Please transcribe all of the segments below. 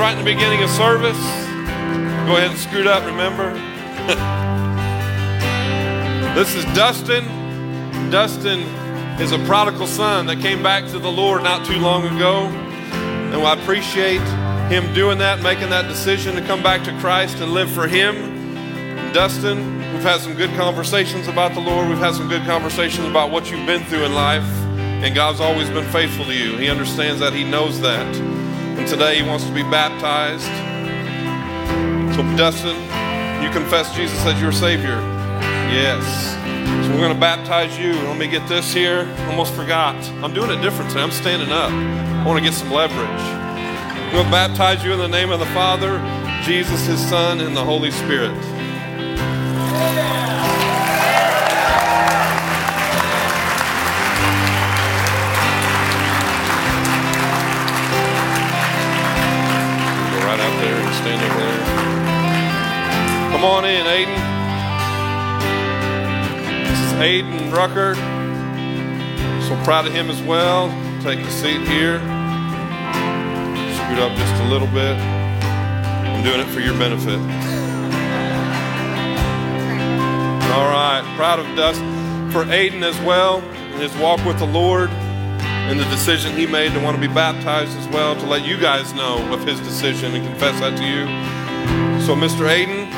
right in the beginning of service. Go ahead and scoot up, remember? this is Dustin. Dustin is a prodigal son that came back to the Lord not too long ago. And I appreciate him doing that, making that decision to come back to Christ and live for him. Dustin, we've had some good conversations about the Lord. We've had some good conversations about what you've been through in life. And God's always been faithful to you. He understands that. He knows that. And today he wants to be baptized. So, Dustin, you confess Jesus as your Savior. Yes. So, we're going to baptize you. Let me get this here. Almost forgot. I'm doing it different today. I'm standing up. I want to get some leverage. To baptize you in the name of the Father, Jesus, his Son, and the Holy Spirit. Go Come on in, Aiden. This is Aiden Rucker. So proud of him as well. Take a seat here. Scoot up just a little bit. I'm doing it for your benefit. All right. Proud of Dust for Aiden as well in his walk with the Lord and the decision he made to want to be baptized as well, to let you guys know of his decision and confess that to you. So, Mr. Aiden,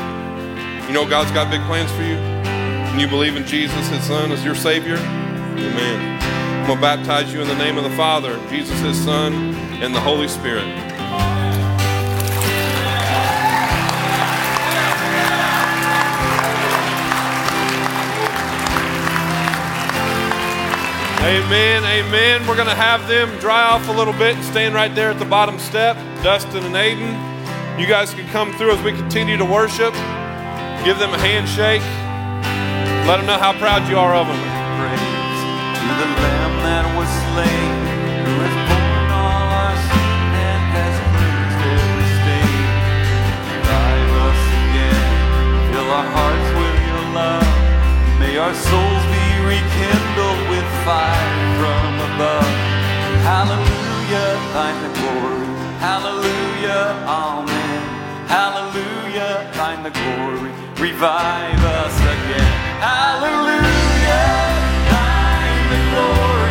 you know God's got big plans for you. And you believe in Jesus, his son, as your Savior? Amen. I'm going to baptize you in the name of the Father, Jesus, his Son, and the Holy Spirit. Amen, amen. We're going to have them dry off a little bit and stand right there at the bottom step. Dustin and Aiden, you guys can come through as we continue to worship. Give them a handshake. Let them know how proud you are of them. praise to the Lamb that was slain, who has borne all our sin and has cleansed every stain. Us again, fill our hearts with your love. May our souls be rekindled fire from above. Hallelujah, thine the glory. Hallelujah, amen. Hallelujah, thine the glory. Revive us again. Hallelujah, thine the glory.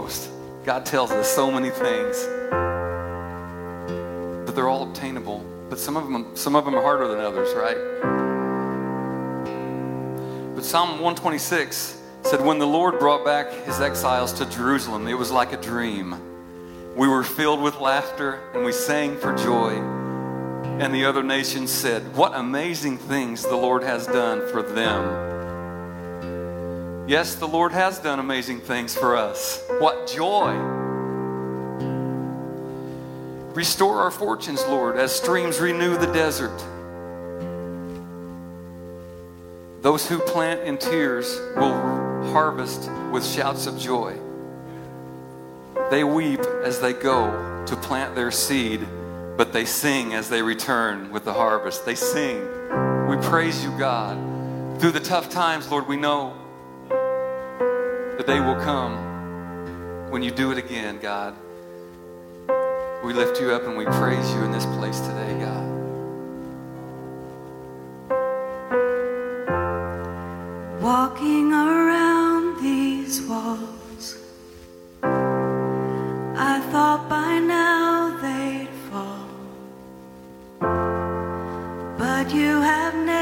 Most. God tells us so many things, but they're all obtainable. But some of them, some of them are harder than others, right? But Psalm 126 said, When the Lord brought back his exiles to Jerusalem, it was like a dream. We were filled with laughter and we sang for joy. And the other nations said, What amazing things the Lord has done for them. Yes, the Lord has done amazing things for us. What joy! Restore our fortunes, Lord, as streams renew the desert. Those who plant in tears will harvest with shouts of joy. They weep as they go to plant their seed, but they sing as they return with the harvest. They sing. We praise you, God. Through the tough times, Lord, we know the day will come when you do it again, God. We lift you up and we praise you in this place today, God. Walking around these walls, I thought by now they'd fall. But you have never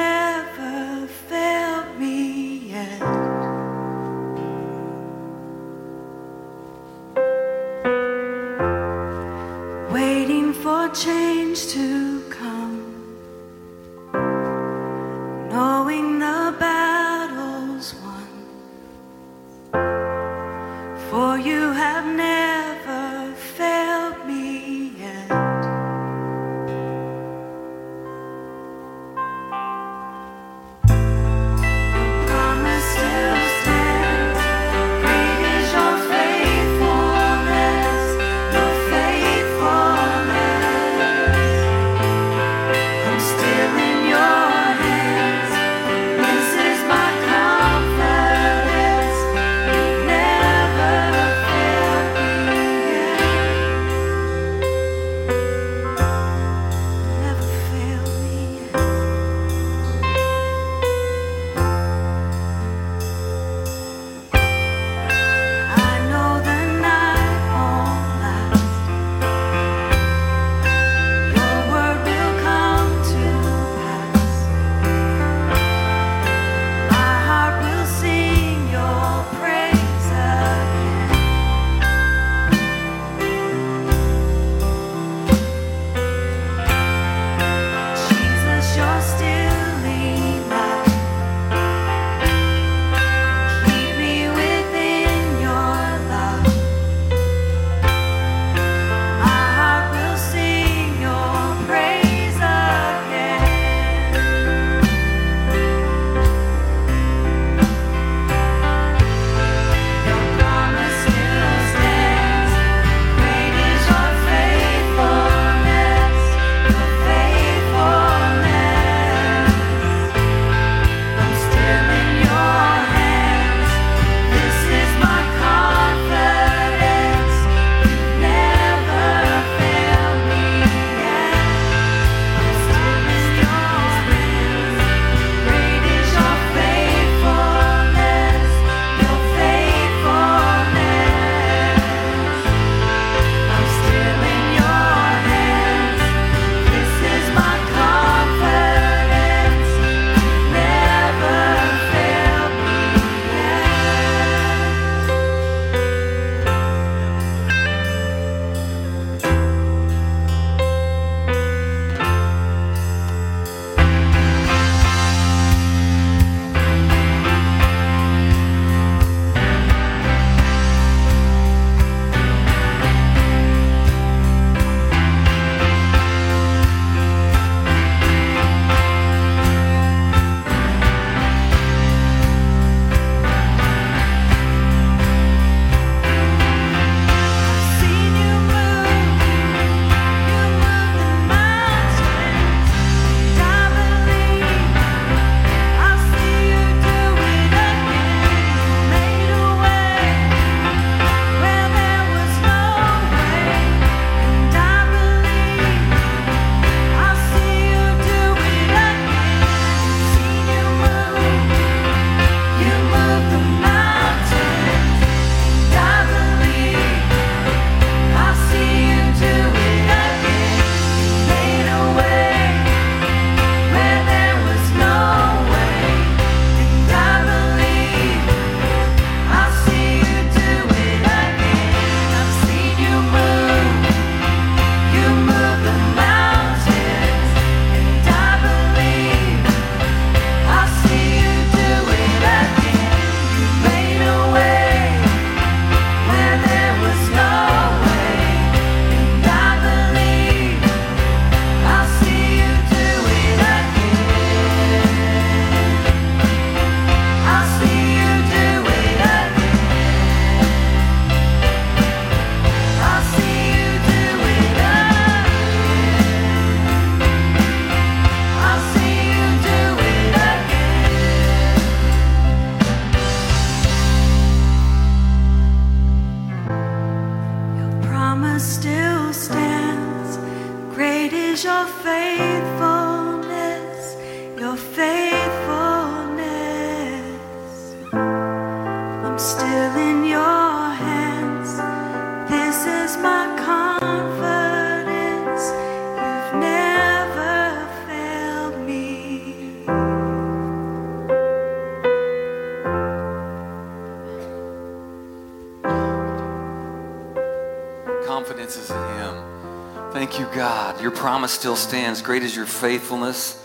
still stands. Great is your faithfulness.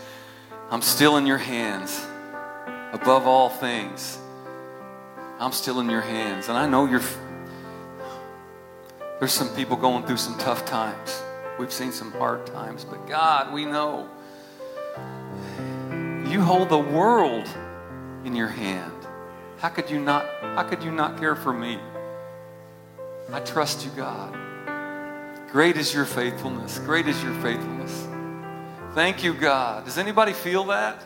I'm still in your hands. Above all things, I'm still in your hands. And I know you're. There's some people going through some tough times. We've seen some hard times. But God, we know you hold the world in your hand. How could you not, how could you not care for me? I trust you, God. Great is your faithfulness. Great is your faithfulness. Thank you, God. Does anybody feel that?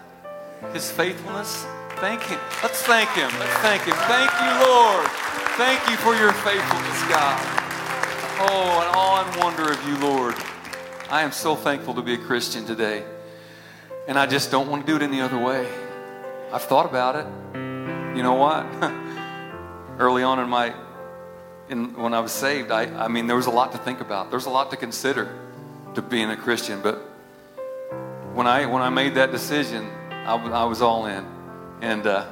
His faithfulness? Thank Him. Let's thank Him. Let's thank Him. Thank you, Lord. Thank you for your faithfulness, God. Oh, and awe and wonder of you, Lord. I am so thankful to be a Christian today. And I just don't want to do it any other way. I've thought about it. You know what? Early on in my in, when I was saved, I, I mean, there was a lot to think about. There's a lot to consider to being a Christian. But when I when I made that decision, I, was all in, and uh,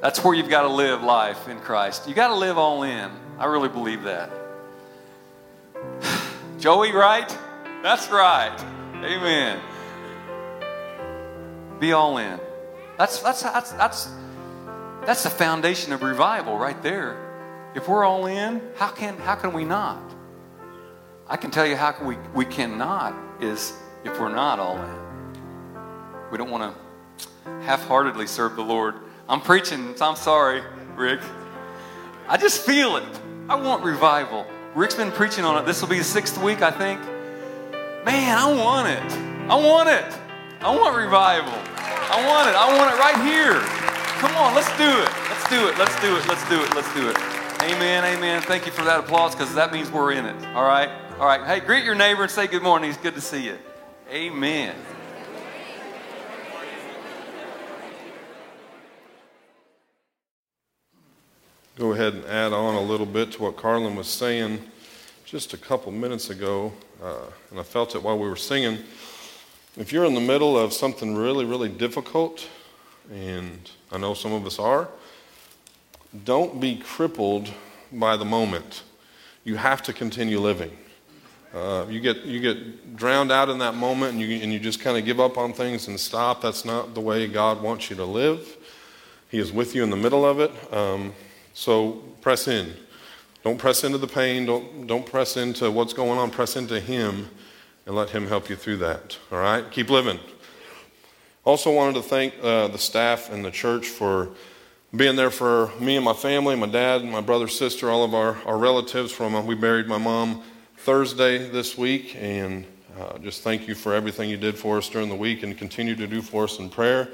that's where you've got to live life in Christ. You got to live all in. I really believe that. Joey, right? That's right. Amen. Be all in. That's that's that's that's that's the foundation of revival right there. If we're all in, how can how can we not? I can tell you how we we cannot is if we're not all in. We don't want to half-heartedly serve the Lord. I'm preaching. I'm sorry, Rick. I just feel it. I want revival. Rick's been preaching on it. This will be the sixth week, I think. Man, I want it. I want it. I want revival. I want it. I want it right here. Come on, let's do it. Let's do it. Let's do it. Let's do it. Let's do it. Amen. Amen. Thank you for that applause because that means we're in it. All right. All right. Hey, greet your neighbor and say good morning. It's good to see you. Amen. Go ahead and add on a little bit to what Carlin was saying just a couple minutes ago, uh, and I felt it while we were singing. If you're in the middle of something really, really difficult, and I know some of us are, don't be crippled by the moment. You have to continue living. Uh, you get you get drowned out in that moment, and you and you just kind of give up on things and stop. That's not the way God wants you to live. He is with you in the middle of it. Um, so press in. Don't press into the pain. Don't don't press into what's going on. Press into Him, and let Him help you through that. All right. Keep living. Also wanted to thank uh, the staff and the church for being there for me and my family, my dad, my brother, sister, all of our, our relatives. From uh, we buried my mom Thursday this week, and uh, just thank you for everything you did for us during the week and continue to do for us in prayer.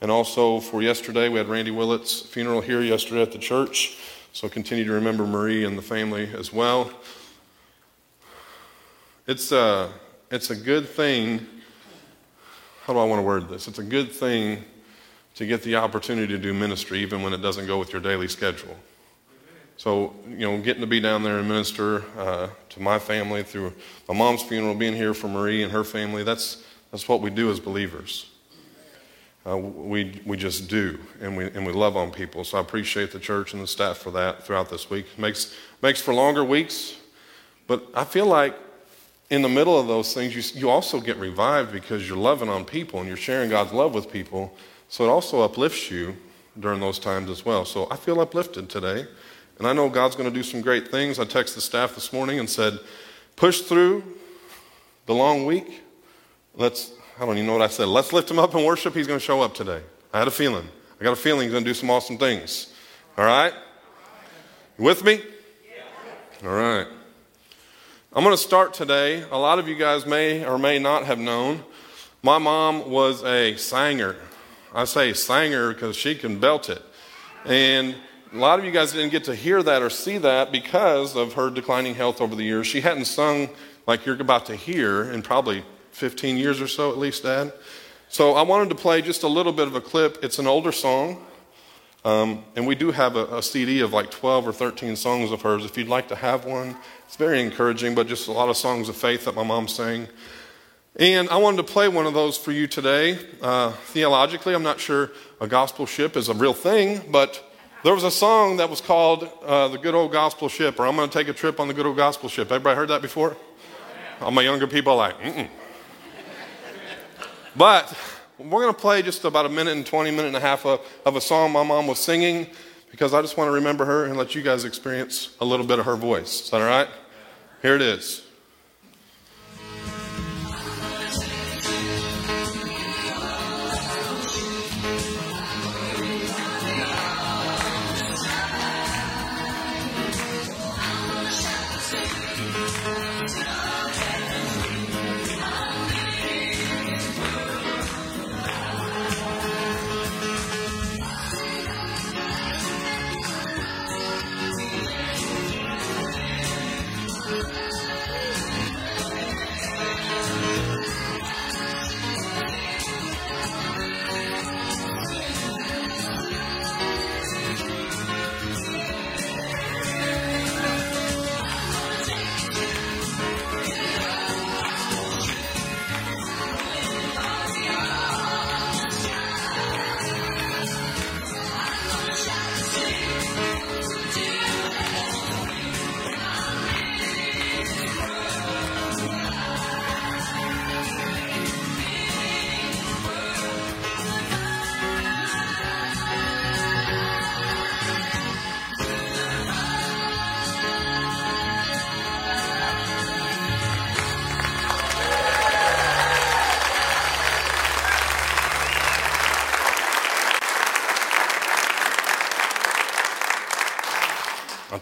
And also for yesterday, we had Randy Willett's funeral here yesterday at the church. So continue to remember Marie and the family as well. It's a, it's a good thing. How do I want to word this? It's a good thing to get the opportunity to do ministry even when it doesn't go with your daily schedule. So, you know, getting to be down there and minister uh, to my family through my mom's funeral, being here for Marie and her family, that's, that's what we do as believers. Uh, we, we just do, and we, and we love on people. So I appreciate the church and the staff for that throughout this week. Makes, makes for longer weeks, but I feel like in the middle of those things, you, you also get revived because you're loving on people and you're sharing God's love with people. So it also uplifts you during those times as well. So I feel uplifted today. And I know God's going to do some great things. I texted the staff this morning and said, push through the long week. Let's, I don't even know what I said. Let's lift him up and worship. He's going to show up today. I had a feeling. I got a feeling he's going to do some awesome things. All right? You with me? All right. I'm going to start today. A lot of you guys may or may not have known. My mom was a singer. I say singer because she can belt it. And a lot of you guys didn't get to hear that or see that because of her declining health over the years. She hadn't sung like you're about to hear in probably 15 years or so, at least, Dad. So I wanted to play just a little bit of a clip. It's an older song. Um, and we do have a, a CD of like 12 or 13 songs of hers. If you'd like to have one, it's very encouraging, but just a lot of songs of faith that my mom sang. And I wanted to play one of those for you today. Uh, theologically, I'm not sure a gospel ship is a real thing, but there was a song that was called uh, The Good Old Gospel Ship, or I'm going to take a trip on the Good Old Gospel Ship. Everybody heard that before? All my younger people are like, mm But we're going to play just about a minute and 20 minute and a half of, of a song my mom was singing because I just want to remember her and let you guys experience a little bit of her voice. Is that all right? Here it is.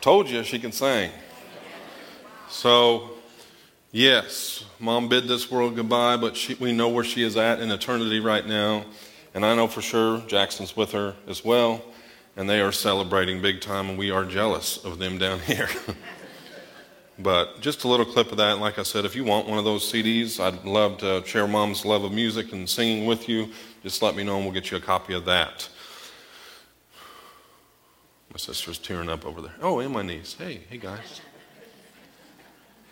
Told you she can sing. So, yes, mom bid this world goodbye, but she, we know where she is at in eternity right now. And I know for sure Jackson's with her as well. And they are celebrating big time, and we are jealous of them down here. but just a little clip of that. Like I said, if you want one of those CDs, I'd love to share mom's love of music and singing with you. Just let me know, and we'll get you a copy of that. My sister's tearing up over there. Oh, and my niece. Hey, hey, guys.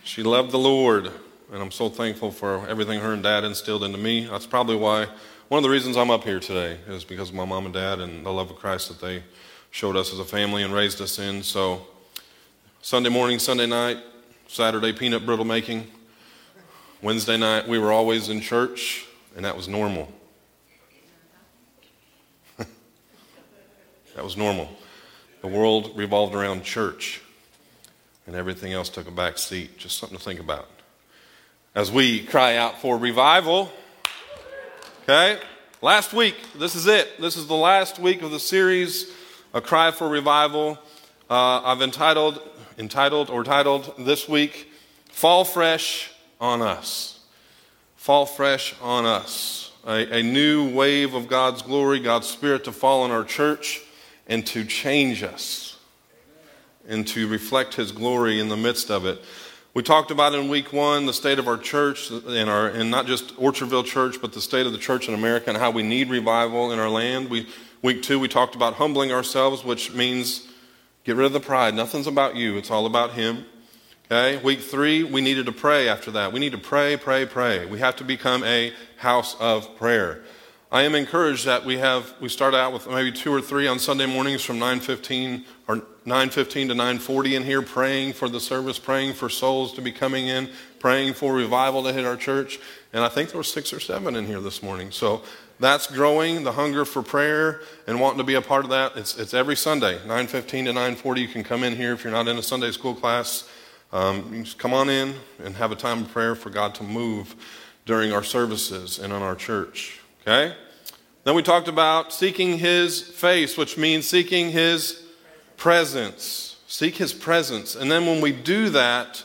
She loved the Lord, and I'm so thankful for everything her and dad instilled into me. That's probably why, one of the reasons I'm up here today is because of my mom and dad and the love of Christ that they showed us as a family and raised us in. So, Sunday morning, Sunday night, Saturday, peanut brittle making. Wednesday night, we were always in church, and that was normal. that was normal. The world revolved around church, and everything else took a back seat. Just something to think about. As we cry out for revival, okay? Last week, this is it. This is the last week of the series, A Cry for Revival. Uh, I've entitled, entitled or titled this week, Fall Fresh on Us. Fall Fresh on Us. A, a new wave of God's glory, God's Spirit to fall on our church and to change us and to reflect His glory in the midst of it. We talked about in week one the state of our church and, our, and not just Orchardville Church, but the state of the church in America and how we need revival in our land. We, week two, we talked about humbling ourselves, which means get rid of the pride. Nothing's about you, it's all about Him. Okay, week three, we needed to pray after that. We need to pray, pray, pray. We have to become a house of prayer. I am encouraged that we have we start out with maybe two or three on Sunday mornings from 9:15 or 9:15 to 9:40 in here praying for the service, praying for souls to be coming in, praying for revival to hit our church. And I think there were 6 or 7 in here this morning. So that's growing the hunger for prayer and wanting to be a part of that. It's, it's every Sunday, 9:15 to 9:40. You can come in here if you're not in a Sunday school class. Um, just come on in and have a time of prayer for God to move during our services and in our church. Okay? Then we talked about seeking his face, which means seeking his presence. Seek his presence. And then when we do that,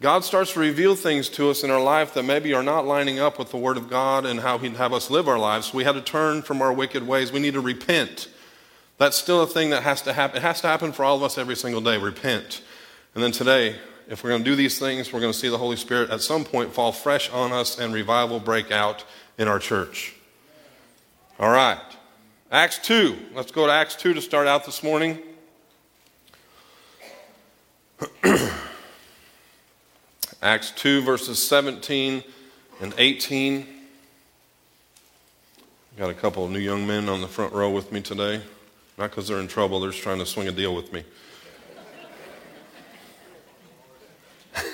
God starts to reveal things to us in our life that maybe are not lining up with the Word of God and how He'd have us live our lives. We had to turn from our wicked ways. We need to repent. That's still a thing that has to happen. It has to happen for all of us every single day. Repent. And then today, if we're going to do these things, we're going to see the Holy Spirit at some point fall fresh on us and revival break out in our church. All right. Acts 2. Let's go to Acts 2 to start out this morning. Acts 2, verses 17 and 18. Got a couple of new young men on the front row with me today. Not because they're in trouble, they're just trying to swing a deal with me.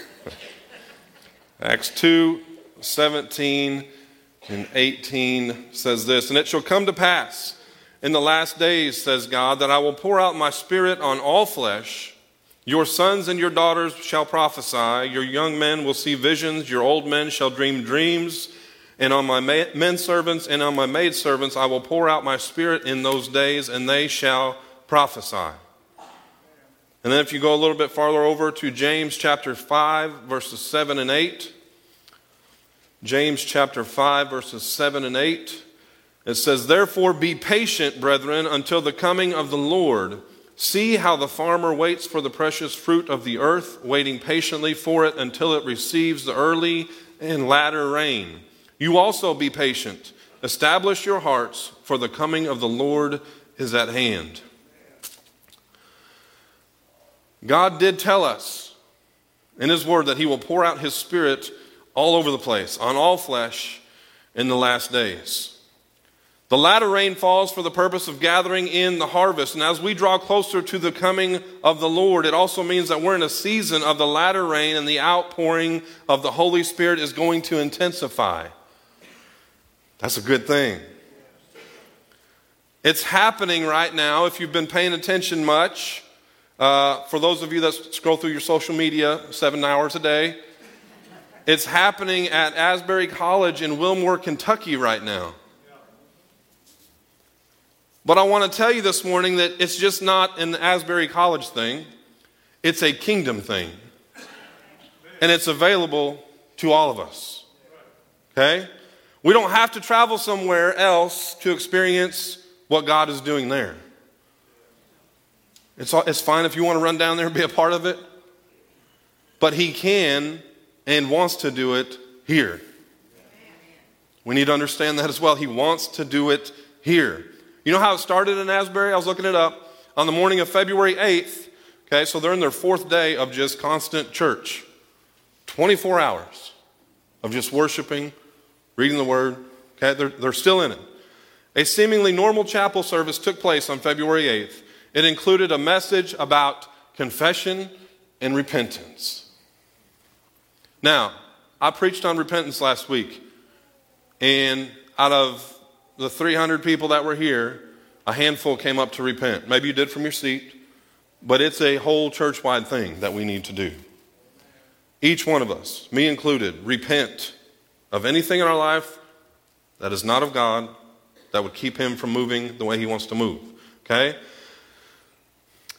Acts 2, 17 and 18 says this And it shall come to pass in the last days, says God, that I will pour out my spirit on all flesh. Your sons and your daughters shall prophesy, your young men will see visions, your old men shall dream dreams, and on my men servants and on my maid servants I will pour out my spirit in those days, and they shall prophesy. And then if you go a little bit farther over to James chapter 5, verses 7 and 8, James chapter 5, verses 7 and 8, it says, Therefore be patient, brethren, until the coming of the Lord. See how the farmer waits for the precious fruit of the earth, waiting patiently for it until it receives the early and latter rain. You also be patient. Establish your hearts, for the coming of the Lord is at hand. God did tell us in His Word that He will pour out His Spirit all over the place, on all flesh, in the last days. The latter rain falls for the purpose of gathering in the harvest. And as we draw closer to the coming of the Lord, it also means that we're in a season of the latter rain and the outpouring of the Holy Spirit is going to intensify. That's a good thing. It's happening right now. If you've been paying attention much, uh, for those of you that scroll through your social media seven hours a day, it's happening at Asbury College in Wilmore, Kentucky right now. But I want to tell you this morning that it's just not an Asbury College thing, it's a kingdom thing. And it's available to all of us. Okay? We don't have to travel somewhere else to experience what God is doing there. It's, it's fine if you want to run down there and be a part of it, but He can and wants to do it here. We need to understand that as well. He wants to do it here. You know how it started in Asbury? I was looking it up. On the morning of February 8th, okay, so they're in their fourth day of just constant church. 24 hours of just worshiping, reading the word. Okay, they're, they're still in it. A seemingly normal chapel service took place on February 8th. It included a message about confession and repentance. Now, I preached on repentance last week, and out of the 300 people that were here, a handful came up to repent. Maybe you did from your seat, but it's a whole church wide thing that we need to do. Each one of us, me included, repent of anything in our life that is not of God that would keep him from moving the way he wants to move. Okay?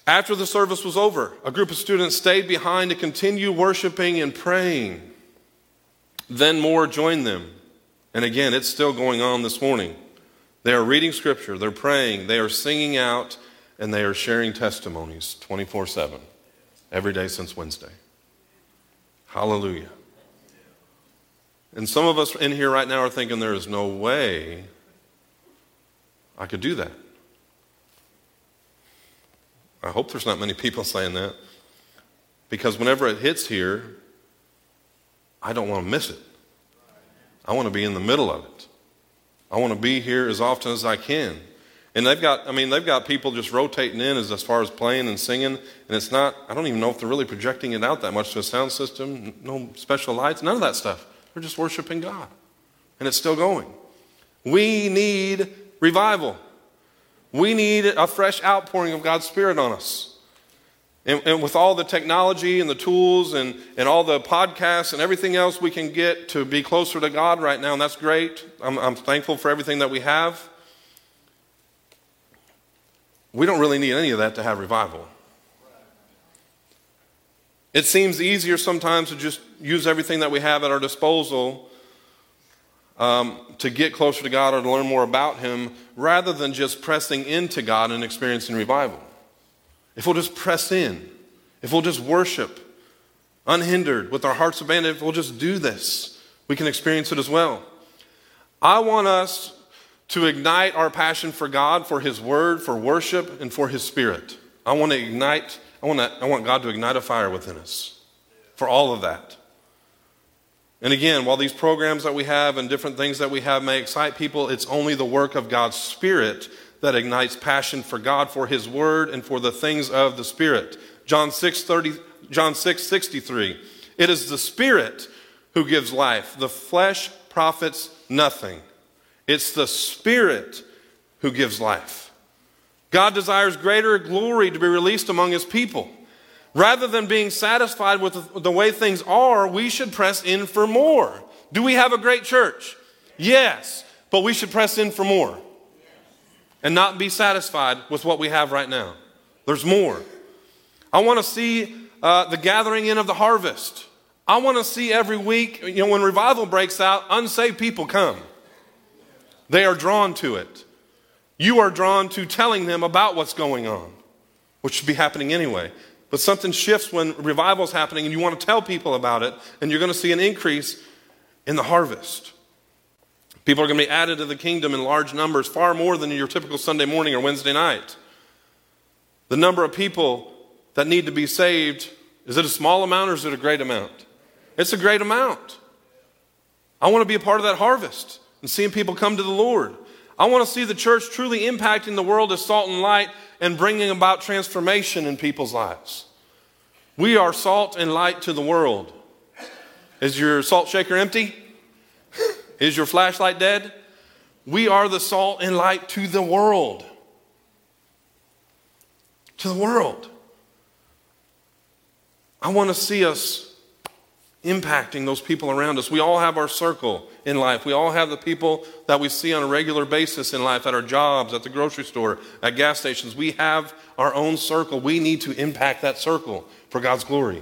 After the service was over, a group of students stayed behind to continue worshiping and praying. Then more joined them. And again, it's still going on this morning. They are reading scripture, they're praying, they are singing out, and they are sharing testimonies 24 7, every day since Wednesday. Hallelujah. And some of us in here right now are thinking, there is no way I could do that. I hope there's not many people saying that. Because whenever it hits here, I don't want to miss it. I want to be in the middle of it. I want to be here as often as I can. And they've got, I mean, they've got people just rotating in as, as far as playing and singing. And it's not, I don't even know if they're really projecting it out that much to a sound system, no special lights, none of that stuff. They're just worshiping God. And it's still going. We need revival. We need a fresh outpouring of God's Spirit on us. And, and, with all the technology and the tools and, and all the podcasts and everything else we can get to be closer to God right now, and that's great. I'm, I'm thankful for everything that we have. We don't really need any of that to have revival. It seems easier sometimes to just use everything that we have at our disposal um, to get closer to God or to learn more about Him rather than just pressing into God and experiencing revival. If we'll just press in, if we'll just worship unhindered with our hearts abandoned, if we'll just do this, we can experience it as well. I want us to ignite our passion for God, for His Word, for worship, and for His Spirit. I want to ignite, I want, to, I want God to ignite a fire within us for all of that. And again, while these programs that we have and different things that we have may excite people, it's only the work of God's Spirit that ignites passion for God, for His Word, and for the things of the Spirit. John 6, 30, John 6 63. It is the Spirit who gives life. The flesh profits nothing. It's the Spirit who gives life. God desires greater glory to be released among His people. Rather than being satisfied with the way things are, we should press in for more. Do we have a great church? Yes, but we should press in for more and not be satisfied with what we have right now. There's more. I want to see uh, the gathering in of the harvest. I want to see every week, you know, when revival breaks out, unsaved people come. They are drawn to it. You are drawn to telling them about what's going on, which should be happening anyway. But something shifts when revival is happening and you want to tell people about it, and you're going to see an increase in the harvest. People are going to be added to the kingdom in large numbers, far more than your typical Sunday morning or Wednesday night. The number of people that need to be saved is it a small amount or is it a great amount? It's a great amount. I want to be a part of that harvest and seeing people come to the Lord. I want to see the church truly impacting the world as salt and light and bringing about transformation in people's lives. We are salt and light to the world. Is your salt shaker empty? Is your flashlight dead? We are the salt and light to the world. To the world. I want to see us impacting those people around us. We all have our circle in life. We all have the people that we see on a regular basis in life, at our jobs, at the grocery store, at gas stations. We have our own circle. We need to impact that circle for God's glory.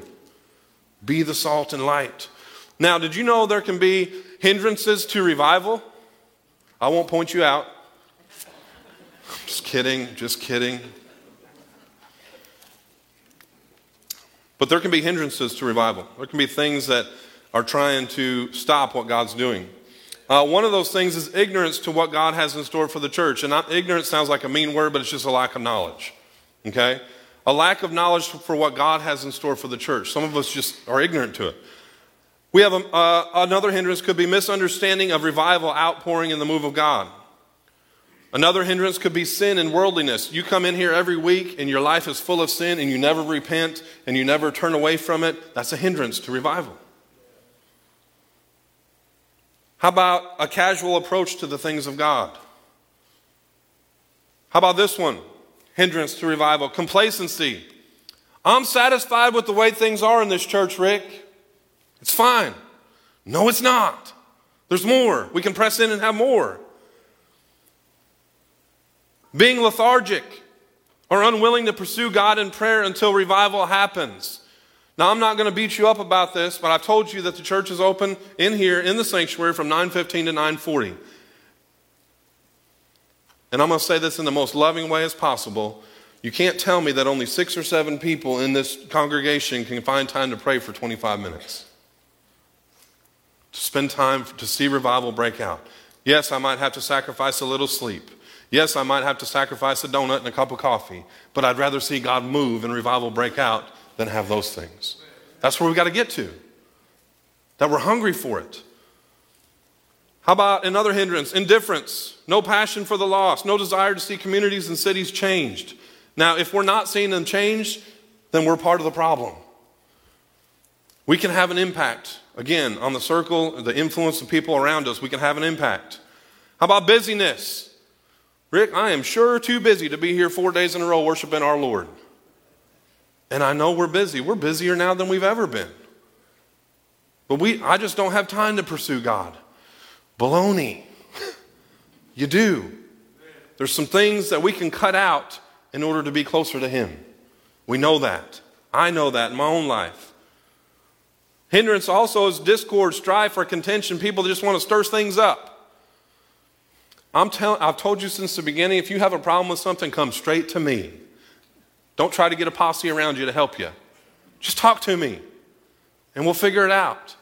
Be the salt and light. Now, did you know there can be hindrances to revival? I won't point you out. Just kidding, just kidding. But there can be hindrances to revival. There can be things that are trying to stop what God's doing. Uh, one of those things is ignorance to what God has in store for the church. And not, ignorance sounds like a mean word, but it's just a lack of knowledge. Okay? A lack of knowledge for what God has in store for the church. Some of us just are ignorant to it. We have a, uh, another hindrance could be misunderstanding of revival outpouring in the move of God. Another hindrance could be sin and worldliness. You come in here every week and your life is full of sin and you never repent and you never turn away from it. That's a hindrance to revival. How about a casual approach to the things of God? How about this one? Hindrance to revival complacency. I'm satisfied with the way things are in this church, Rick. It's fine. No, it's not. There's more. We can press in and have more being lethargic or unwilling to pursue God in prayer until revival happens. Now, I'm not going to beat you up about this, but I've told you that the church is open in here in the sanctuary from 9:15 to 9:40. And I'm going to say this in the most loving way as possible. You can't tell me that only 6 or 7 people in this congregation can find time to pray for 25 minutes. To spend time to see revival break out. Yes, I might have to sacrifice a little sleep. Yes, I might have to sacrifice a donut and a cup of coffee, but I'd rather see God move and revival break out than have those things. That's where we've got to get to. That we're hungry for it. How about another hindrance? Indifference, no passion for the lost, no desire to see communities and cities changed. Now, if we're not seeing them changed, then we're part of the problem. We can have an impact, again, on the circle, the influence of people around us. We can have an impact. How about busyness? Rick, I am sure too busy to be here four days in a row worshiping our Lord. And I know we're busy. We're busier now than we've ever been. But we, I just don't have time to pursue God. Baloney. You do. There's some things that we can cut out in order to be closer to Him. We know that. I know that in my own life. Hindrance also is discord, strife, or contention. People just want to stir things up. I'm tell, I've told you since the beginning if you have a problem with something, come straight to me. Don't try to get a posse around you to help you. Just talk to me and we'll figure it out.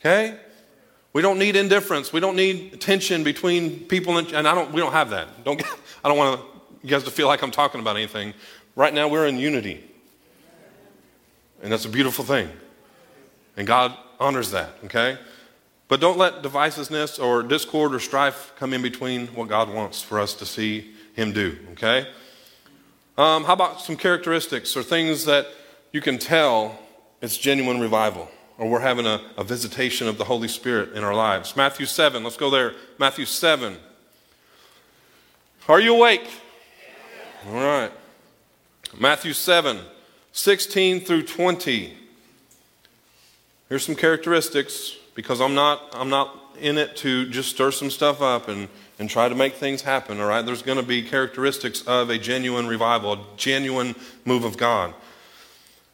Okay? We don't need indifference. We don't need tension between people, and, and I don't. We don't have that. Don't. I don't want you guys to feel like I'm talking about anything. Right now, we're in unity, and that's a beautiful thing, and God honors that. Okay, but don't let divisiveness or discord or strife come in between what God wants for us to see Him do. Okay. Um, how about some characteristics or things that you can tell it's genuine revival? Or we're having a, a visitation of the Holy Spirit in our lives. Matthew 7, let's go there. Matthew 7. Are you awake? All right. Matthew 7, 16 through 20. Here's some characteristics because I'm not, I'm not in it to just stir some stuff up and, and try to make things happen, all right? There's going to be characteristics of a genuine revival, a genuine move of God.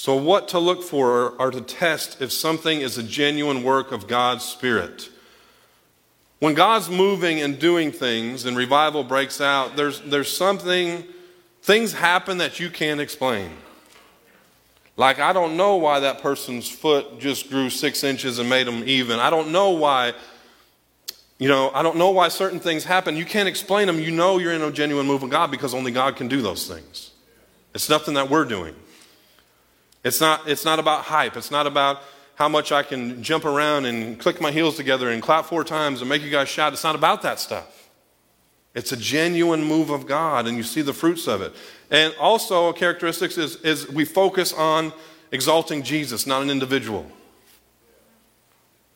So, what to look for are to test if something is a genuine work of God's Spirit. When God's moving and doing things and revival breaks out, there's, there's something, things happen that you can't explain. Like, I don't know why that person's foot just grew six inches and made them even. I don't know why, you know, I don't know why certain things happen. You can't explain them. You know you're in a genuine move of God because only God can do those things. It's nothing that we're doing. It's not, it's not about hype. It's not about how much I can jump around and click my heels together and clap four times and make you guys shout. It's not about that stuff. It's a genuine move of God, and you see the fruits of it. And also, a characteristic is, is we focus on exalting Jesus, not an individual.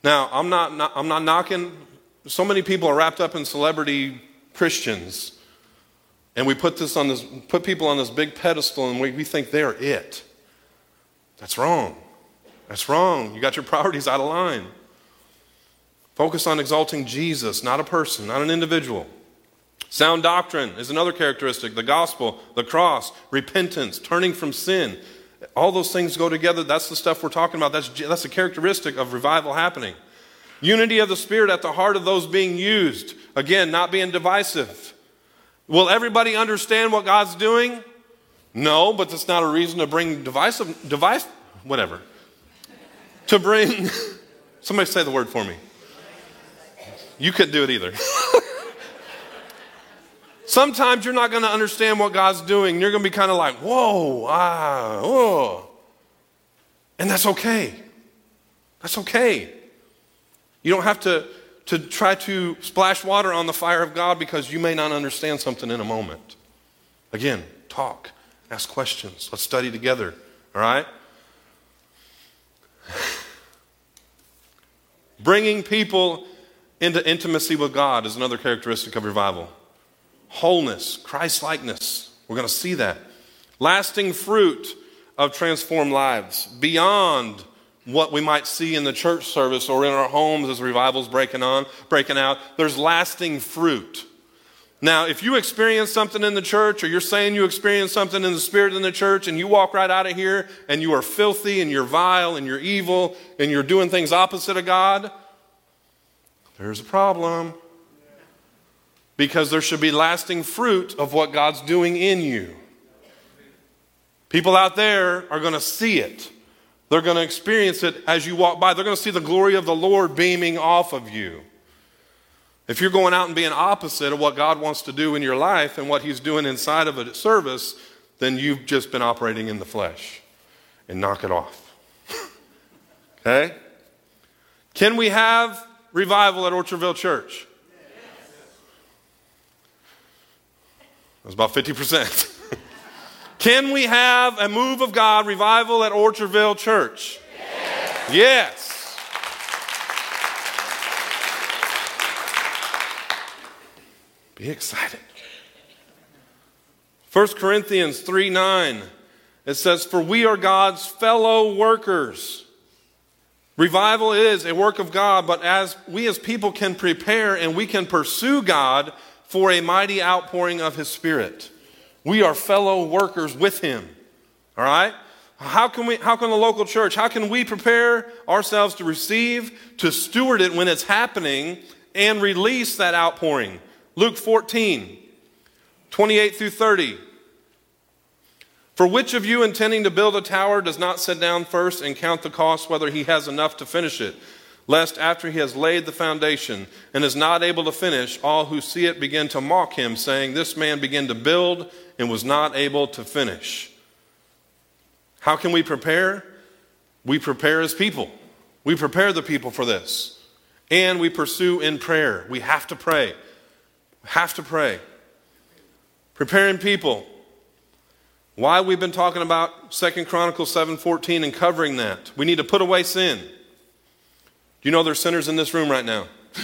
Now, I'm not, not, I'm not knocking. So many people are wrapped up in celebrity Christians, and we put this on this, put people on this big pedestal, and we, we think they're it. That's wrong. That's wrong. You got your priorities out of line. Focus on exalting Jesus, not a person, not an individual. Sound doctrine is another characteristic. The gospel, the cross, repentance, turning from sin. All those things go together. That's the stuff we're talking about. That's, that's a characteristic of revival happening. Unity of the Spirit at the heart of those being used. Again, not being divisive. Will everybody understand what God's doing? No, but that's not a reason to bring divisive, device, whatever. To bring, somebody say the word for me. You couldn't do it either. Sometimes you're not going to understand what God's doing. You're going to be kind of like, whoa, ah, whoa. And that's okay. That's okay. You don't have to, to try to splash water on the fire of God because you may not understand something in a moment. Again, talk. Ask questions. Let's study together. All right? Bringing people into intimacy with God is another characteristic of revival. Wholeness, Christ likeness. We're going to see that. Lasting fruit of transformed lives beyond what we might see in the church service or in our homes as revivals breaking on, breaking out. There's lasting fruit. Now, if you experience something in the church, or you're saying you experience something in the spirit in the church, and you walk right out of here and you are filthy and you're vile and you're evil and you're doing things opposite of God, there's a problem. Because there should be lasting fruit of what God's doing in you. People out there are going to see it. They're going to experience it as you walk by. They're going to see the glory of the Lord beaming off of you. If you're going out and being opposite of what God wants to do in your life and what He's doing inside of a service, then you've just been operating in the flesh. And knock it off. okay? Can we have revival at Orchardville Church? That was about 50%. Can we have a move of God revival at Orchardville Church? Yes. yes. Be excited. 1 Corinthians 3 9, it says, For we are God's fellow workers. Revival is a work of God, but as we as people can prepare and we can pursue God for a mighty outpouring of His Spirit. We are fellow workers with Him. All right? How can we how can the local church, how can we prepare ourselves to receive, to steward it when it's happening, and release that outpouring? Luke 14, 28 through 30. For which of you intending to build a tower does not sit down first and count the cost whether he has enough to finish it? Lest after he has laid the foundation and is not able to finish, all who see it begin to mock him, saying, This man began to build and was not able to finish. How can we prepare? We prepare as people. We prepare the people for this. And we pursue in prayer. We have to pray. Have to pray. Preparing people. Why we've been talking about Second Chronicles 7:14 and covering that. We need to put away sin. Do you know there's sinners in this room right now?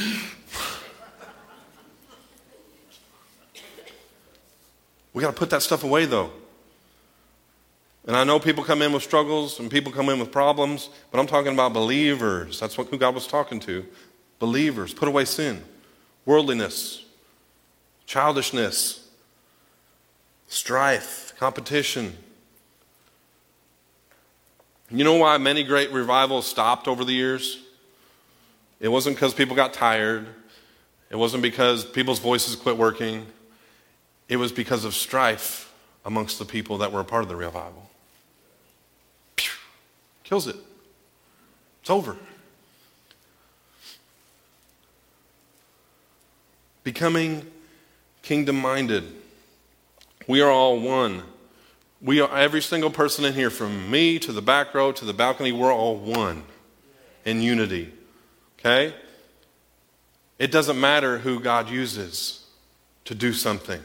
we got to put that stuff away though. And I know people come in with struggles and people come in with problems, but I'm talking about believers. That's what, who God was talking to. Believers. Put away sin, worldliness, childishness, strife, competition. You know why many great revivals stopped over the years? It wasn't because people got tired. It wasn't because people's voices quit working. It was because of strife amongst the people that were a part of the revival. Pew! Kills it. It's over. Becoming kingdom minded. We are all one. We are every single person in here, from me to the back row to the balcony, we're all one in unity. Okay? It doesn't matter who God uses to do something.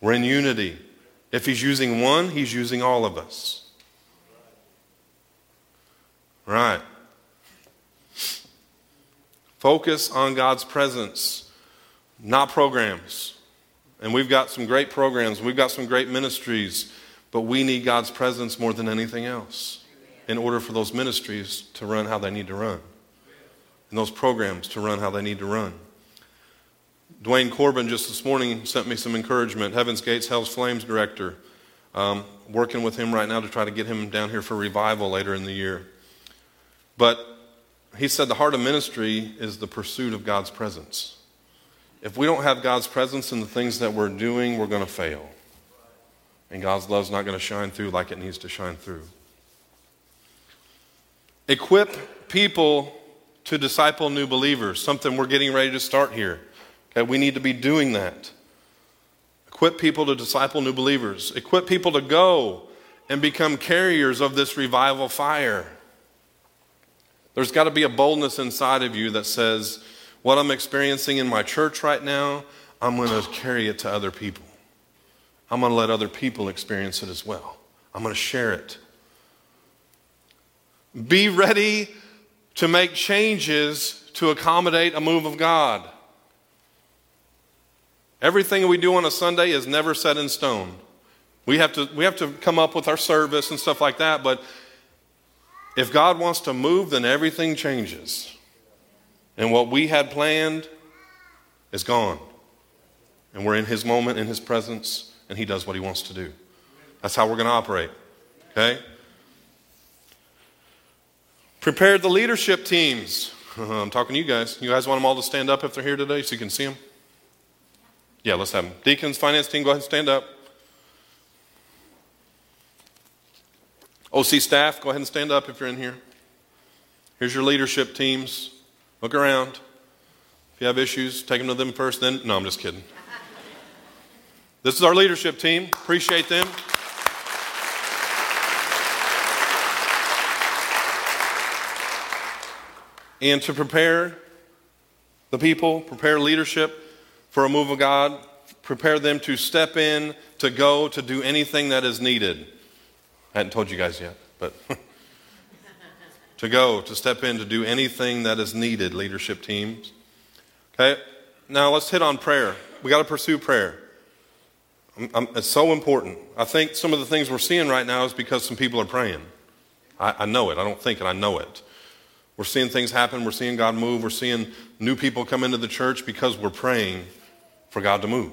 We're in unity. If He's using one, He's using all of us. Right. Focus on God's presence, not programs. And we've got some great programs, we've got some great ministries, but we need God's presence more than anything else in order for those ministries to run how they need to run, and those programs to run how they need to run. Dwayne Corbin just this morning sent me some encouragement. Heaven's Gates Hell's Flames director. Um, working with him right now to try to get him down here for revival later in the year. But he said the heart of ministry is the pursuit of God's presence. If we don't have God's presence in the things that we're doing, we're going to fail. And God's love's not going to shine through like it needs to shine through. Equip people to disciple new believers, something we're getting ready to start here. Okay, we need to be doing that. Equip people to disciple new believers. Equip people to go and become carriers of this revival fire. There's got to be a boldness inside of you that says, what I'm experiencing in my church right now, I'm going to carry it to other people. I'm going to let other people experience it as well. I'm going to share it. Be ready to make changes to accommodate a move of God. Everything we do on a Sunday is never set in stone. We have to, we have to come up with our service and stuff like that, but if God wants to move, then everything changes. And what we had planned is gone. And we're in His moment, in His presence, and He does what He wants to do. That's how we're going to operate. Okay? Prepare the leadership teams. I'm talking to you guys. You guys want them all to stand up if they're here today so you can see them? Yeah, let's have them. Deacons, finance team, go ahead and stand up. OC staff, go ahead and stand up if you're in here. Here's your leadership teams. Look around. If you have issues, take them to them first, then. No, I'm just kidding. This is our leadership team. Appreciate them. And to prepare the people, prepare leadership for a move of God, prepare them to step in, to go, to do anything that is needed. I hadn't told you guys yet, but to go, to step in, to do anything that is needed, leadership teams. Okay, now let's hit on prayer. We got to pursue prayer. I'm, I'm, it's so important. I think some of the things we're seeing right now is because some people are praying. I, I know it. I don't think it, I know it. We're seeing things happen. We're seeing God move. We're seeing new people come into the church because we're praying for God to move.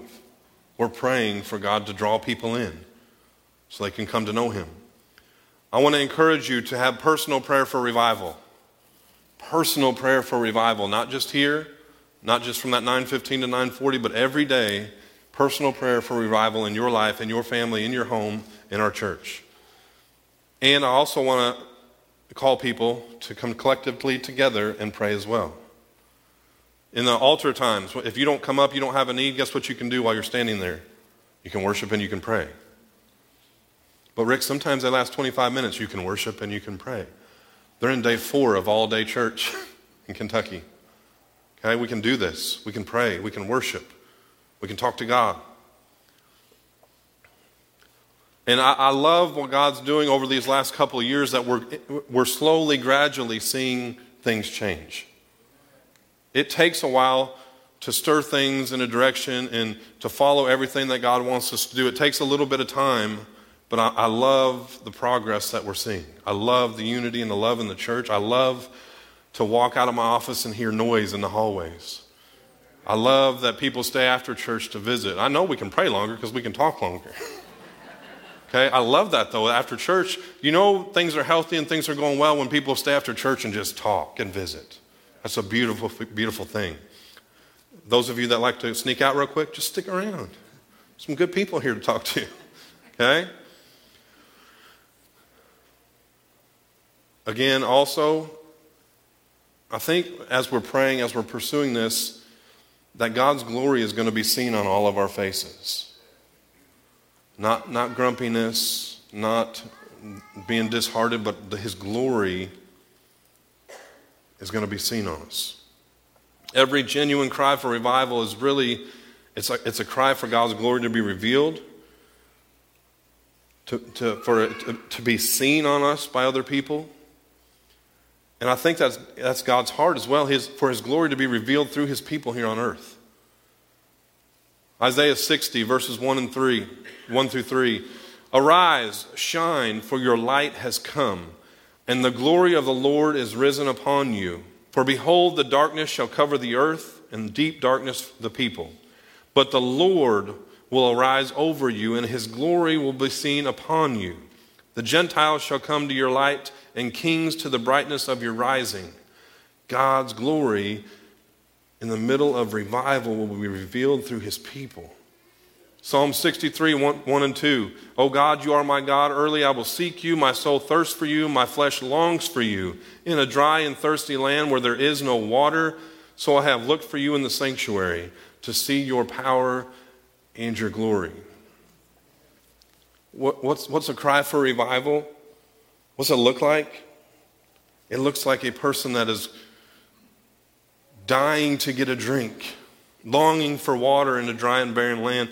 We're praying for God to draw people in so they can come to know Him. I want to encourage you to have personal prayer for revival. Personal prayer for revival, not just here, not just from that 915 to 940, but every day, personal prayer for revival in your life, in your family, in your home, in our church. And I also want to call people to come collectively together and pray as well. In the altar times, if you don't come up, you don't have a need, guess what you can do while you're standing there? You can worship and you can pray. But, Rick, sometimes they last 25 minutes. You can worship and you can pray. They're in day four of all day church in Kentucky. Okay, we can do this. We can pray. We can worship. We can talk to God. And I, I, love what God's doing over these last couple of years that we're, we're slowly, gradually seeing things change. It takes a while to stir things in a direction and to follow everything that God wants us to do. It takes a little bit of time, but I, I love the progress that we're seeing. I love the unity and the love in the church. I love to walk out of my office and hear noise in the hallways. I love that people stay after church to visit. I know we can pray longer because we can talk longer. Okay, I love that though. After church, you know things are healthy and things are going well when people stay after church and just talk and visit. That's a beautiful, beautiful thing. Those of you that like to sneak out real quick, just stick around. Some good people here to talk to. Okay? Again, also, I think as we're praying, as we're pursuing this, that God's glory is going to be seen on all of our faces. Not, not grumpiness, not being disheartened, but His glory is going to be seen on us. Every genuine cry for revival is really, it's a, it's a cry for God's glory to be revealed, to, to, for it to, to be seen on us by other people. And I think that's, that's God's heart as well, his, for His glory to be revealed through His people here on earth. Isaiah 60, verses 1 and 3, 1 through 3. Arise, shine, for your light has come, and the glory of the Lord is risen upon you. For behold, the darkness shall cover the earth, and deep darkness the people. But the Lord will arise over you, and his glory will be seen upon you. The Gentiles shall come to your light, and kings to the brightness of your rising. God's glory in the middle of revival will be revealed through his people. Psalm 63, 1, 1 and 2. O God, you are my God. Early I will seek you. My soul thirsts for you. My flesh longs for you. In a dry and thirsty land where there is no water, so I have looked for you in the sanctuary to see your power and your glory. What, what's, what's a cry for revival? What's it look like? It looks like a person that is dying to get a drink, longing for water in a dry and barren land.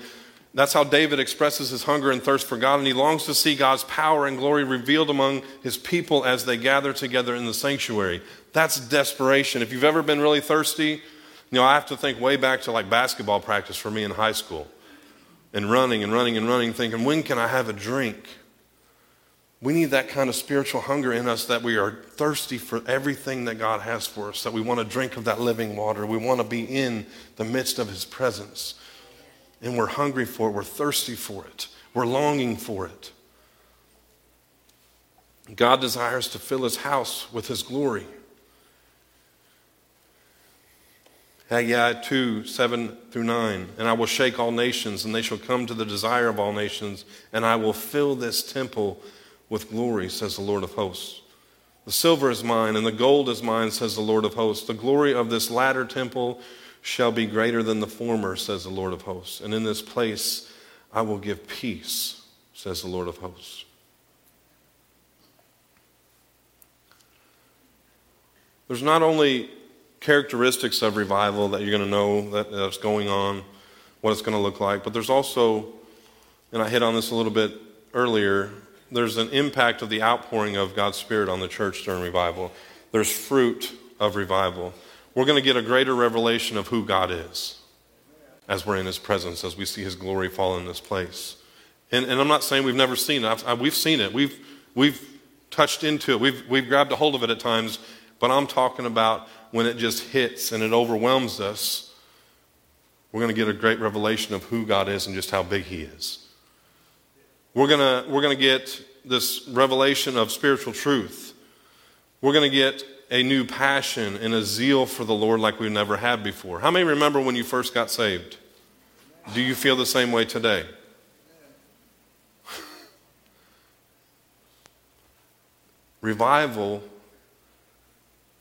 That's how David expresses his hunger and thirst for God, and he longs to see God's power and glory revealed among his people as they gather together in the sanctuary. That's desperation. If you've ever been really thirsty, you know, I have to think way back to like basketball practice for me in high school and running and running and running, thinking, when can I have a drink? We need that kind of spiritual hunger in us that we are thirsty for everything that God has for us, that we want to drink of that living water. We want to be in the midst of His presence. And we're hungry for it, we're thirsty for it, we're longing for it. God desires to fill His house with His glory. Haggai 2 7 through 9. And I will shake all nations, and they shall come to the desire of all nations, and I will fill this temple with glory, says the Lord of hosts. The silver is mine, and the gold is mine, says the Lord of hosts. The glory of this latter temple shall be greater than the former, says the Lord of hosts. And in this place I will give peace, says the Lord of hosts. There's not only characteristics of revival that you're going to know that, that's going on, what it's going to look like, but there's also, and I hit on this a little bit earlier, there's an impact of the outpouring of God's Spirit on the church during revival. There's fruit of revival. We're going to get a greater revelation of who God is as we're in His presence, as we see His glory fall in this place. And, and I'm not saying we've never seen it. I, we've seen it. We've, we've touched into it. We've, we've grabbed a hold of it at times, but I'm talking about when it just hits and it overwhelms us. We're going to get a great revelation of who God is and just how big He is. We're going we're going to get this revelation of spiritual truth. We're going to get a new passion and a zeal for the Lord like we've never had before. How many remember when you first got saved? Do you feel the same way today? Revival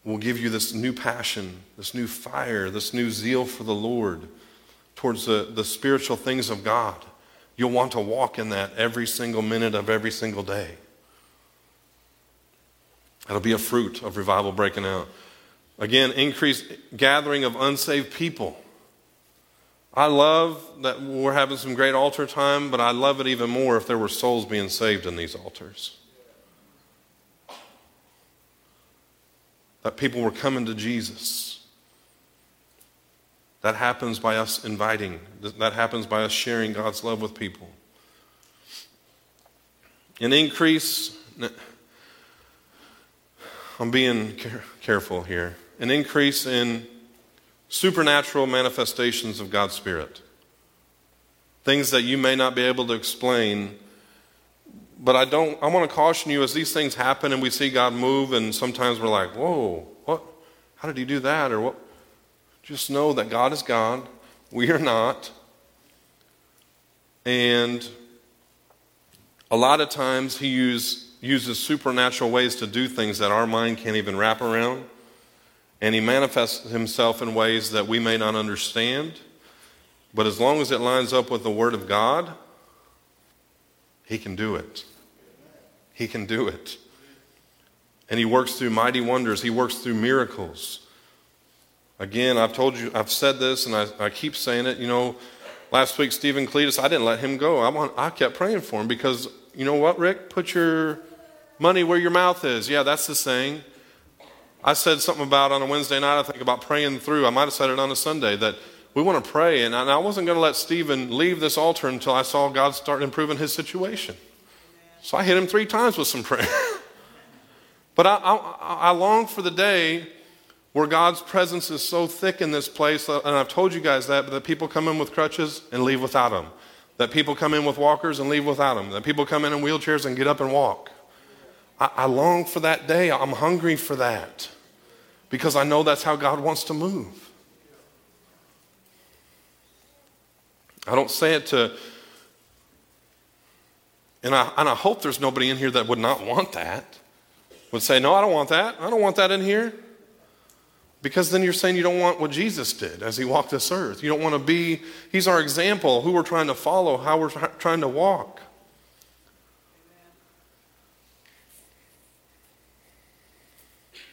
will give you this new passion, this new fire, this new zeal for the Lord towards the, the spiritual things of God. You'll want to walk in that every single minute of every single day. That'll be a fruit of revival breaking out. Again, increased gathering of unsaved people. I love that we're having some great altar time, but I love it even more if there were souls being saved in these altars. That people were coming to Jesus. That happens by us inviting, that happens by us sharing God's love with people. An increase, I'm being careful here, an increase in supernatural manifestations of God's Spirit. Things that you may not be able to explain. But I don't I want to caution you as these things happen and we see God move and sometimes we're like, "Whoa, what? How did he do that?" or what? Just know that God is God. We are not. And a lot of times he use, uses supernatural ways to do things that our mind can't even wrap around. And he manifests himself in ways that we may not understand. But as long as it lines up with the Word of God, he can do it. He can do it. And he works through mighty wonders, he works through miracles. Again, I've told you, I've said this, and I, I keep saying it. You know, last week, Stephen Cletus, I didn't let him go. I, want, I kept praying for him because, you know what, Rick? Put your money where your mouth is. Yeah, that's the saying. I said something about on a Wednesday night, I think, about praying through. I might have said it on a Sunday that we want to pray. And I wasn't going to let Stephen leave this altar until I saw God start improving his situation. So I hit him three times with some prayer. but I, I, I long for the day where God's presence is so thick in this place, uh, and I've told you guys that, that people come in with crutches and leave without them. That people come in with walkers and leave without them. That people come in in wheelchairs and get up and walk. I, I long for that day. I'm hungry for that because I know that's how God wants to move. I don't say it to, and I, and I hope there's nobody in here that would not want that, would say, No, I don't want that. I don't want that in here. Because then you're saying you don't want what Jesus did as he walked this earth. You don't want to be, he's our example, who we're trying to follow, how we're trying to walk.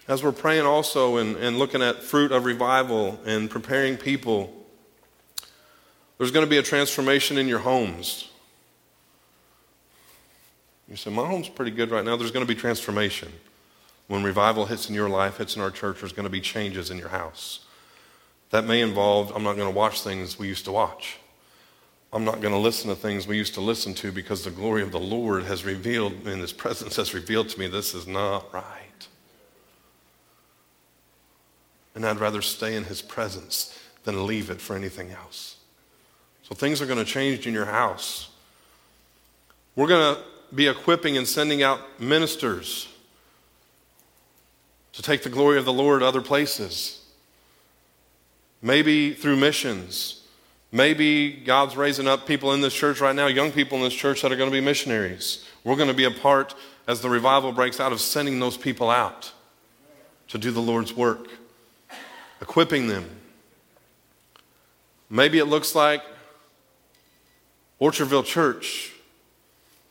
As we're praying also and, and looking at fruit of revival and preparing people, there's going to be a transformation in your homes. You say, My home's pretty good right now. There's going to be transformation. When revival hits in your life, hits in our church, there's going to be changes in your house. That may involve, I'm not going to watch things we used to watch. I'm not going to listen to things we used to listen to because the glory of the Lord has revealed, in His presence has revealed to me this is not right. And I'd rather stay in His presence than leave it for anything else. So things are going to change in your house. We're going to be equipping and sending out ministers to take the glory of the Lord other places. Maybe through missions. Maybe God's raising up people in this church right now, young people in this church that are going to be missionaries. We're going to be a part, as the revival breaks out, of sending those people out to do the Lord's work, equipping them. Maybe it looks like Orchardville Church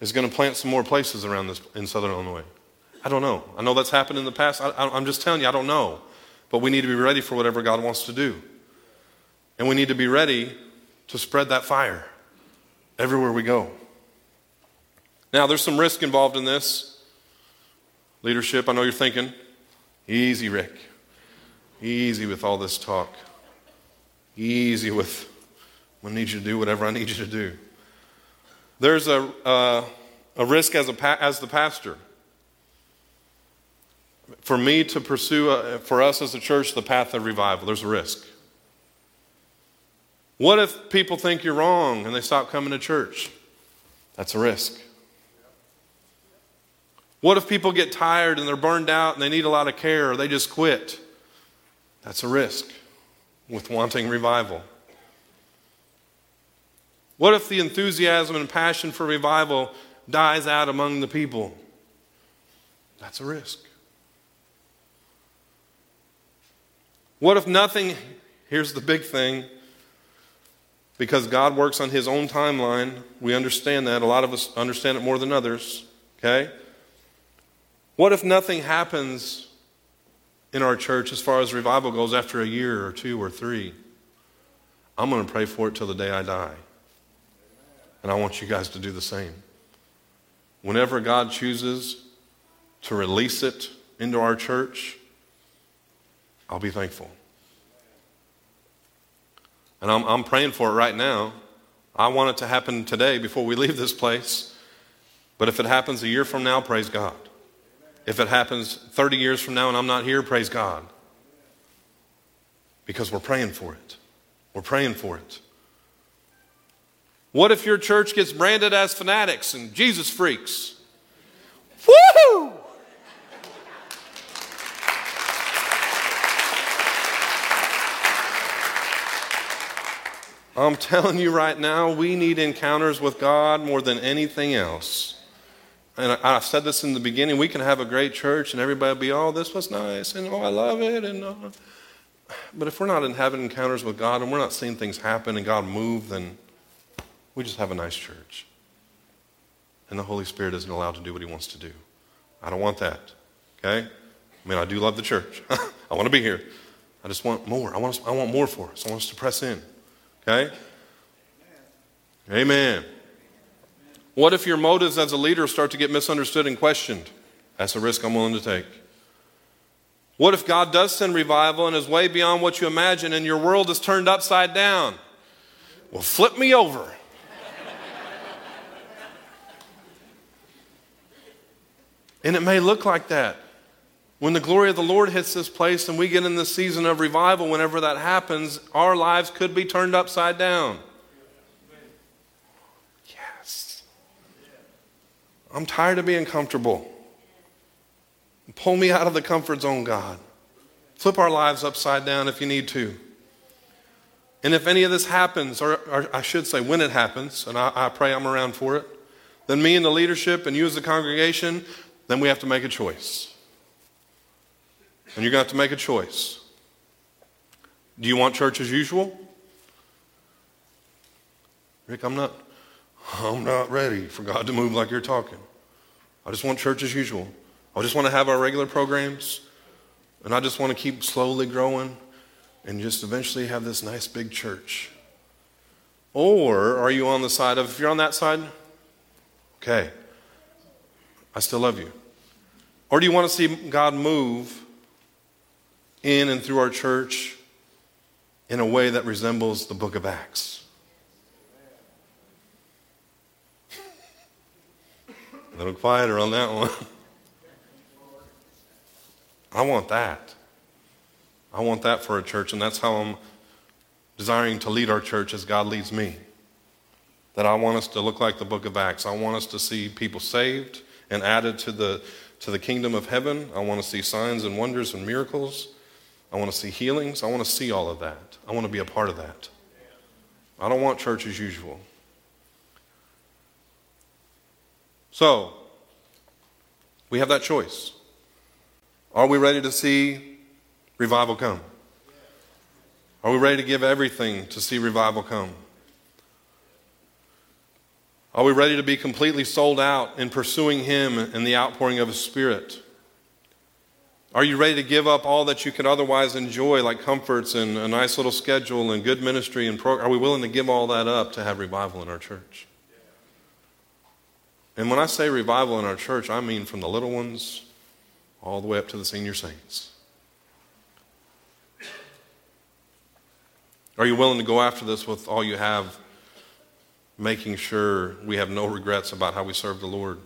is going to plant some more places around this in southern Illinois. I don't know. I know that's happened in the past. I, I'm just telling you, I don't know. But we need to be ready for whatever God wants to do. And we need to be ready to spread that fire everywhere we go. Now, there's some risk involved in this. Leadership, I know you're thinking, easy, Rick. Easy with all this talk. Easy with, I need you to do whatever I need you to do. There's a, uh, a risk as, a, as the pastor. For me to pursue, uh for us as a church, the path of revival? There's a risk. What if people think you're wrong and they stop coming to church? That's a risk. What if people get tired and they're burned out and they need a lot of care or they just quit? That's a risk with wanting revival. What if the enthusiasm and passion for revival dies out among the people? That's a risk. What if nothing, here's the big thing, because God works on His own timeline, we understand that. A lot of us understand it more than others, okay? What if nothing happens in our church as far as revival goes after a year or two or three? I'm going to pray for it till the day I die. And I want you guys to do the same. Whenever God chooses to release it into our church, I'll be thankful. And I'm, I'm praying for it right now. I want it to happen today before we leave this place. But if it happens a year from now, praise God. If it happens 30 years from now and I'm not here, praise God. Because we're praying for it. We're praying for it. What if your church gets branded as fanatics and Jesus freaks? Woohoo! I'm telling you right now, we need encounters with God more than anything else. And I, I said this in the beginning we can have a great church and everybody will be, oh, this was nice, and oh, I love it. And, uh, but if we're not in having encounters with God and we're not seeing things happen and God move, then we just have a nice church. And the Holy Spirit isn't allowed to do what He wants to do. I don't want that. Okay? I mean, I do love the church. I want to be here. I just want more. I want, us, I want more for us. I want us to press in. Okay? Amen. What if your motives as a leader start to get misunderstood and questioned? That's a risk I'm willing to take. What if God does send revival and is way beyond what you imagine and your world is turned upside down? Well, flip me over. and it may look like that. When the glory of the Lord hits this place and we get in the season of revival, whenever that happens, our lives could be turned upside down. Yes. I'm tired of being comfortable. Pull me out of the comfort zone, God. Flip our lives upside down if you need to. And if any of this happens, or, or I should say when it happens, and I, I pray I'm around for it, then me and the leadership and you as the congregation, then we have to make a choice. And you're going to have to make a choice. Do you want church as usual? Rick, I'm not I'm not ready for God to move like you're talking. I just want church as usual. I just want to have our regular programs and I just want to keep slowly growing and just eventually have this nice big church. Or are you on the side of if you're on that side, okay. I still love you. Or do you want to see God move in and through our church in a way that resembles the book of Acts. A little quieter on that one. I want that. I want that for a church, and that's how I'm desiring to lead our church as God leads me. That I want us to look like the book of Acts. I want us to see people saved and added to the, to the kingdom of heaven. I want to see signs and wonders and miracles. I want to see healings. I want to see all of that. I want to be a part of that. I don't want church as usual. So, we have that choice. Are we ready to see revival come? Are we ready to give everything to see revival come? Are we ready to be completely sold out in pursuing Him and the outpouring of His Spirit? Are you ready to give up all that you could otherwise enjoy, like comforts and a nice little schedule and good ministry and program? Are we willing to give all that up to have revival in our church? And when I say revival in our church, I mean from the little ones all the way up to the senior saints. Are you willing to go after this with all you have, making sure we have no regrets about how we serve the Lord?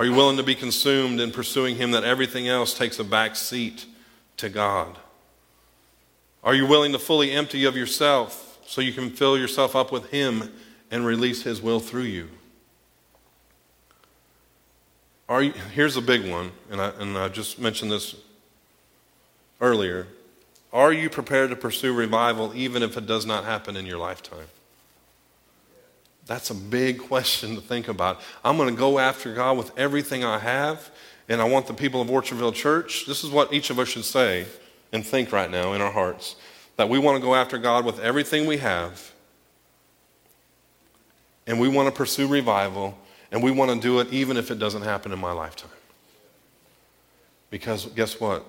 Are you willing to be consumed in pursuing Him that everything else takes a back seat to God? Are you willing to fully empty of yourself so you can fill yourself up with Him and release His will through you? Are you, here's a big one, and I, and I just mentioned this earlier. Are you prepared to pursue revival even if it does not happen in your lifetime? That's a big question to think about. I'm going to go after God with everything I have, and I want the people of Orchardville Church. This is what each of us should say and think right now in our hearts that we want to go after God with everything we have, and we want to pursue revival, and we want to do it even if it doesn't happen in my lifetime. Because guess what?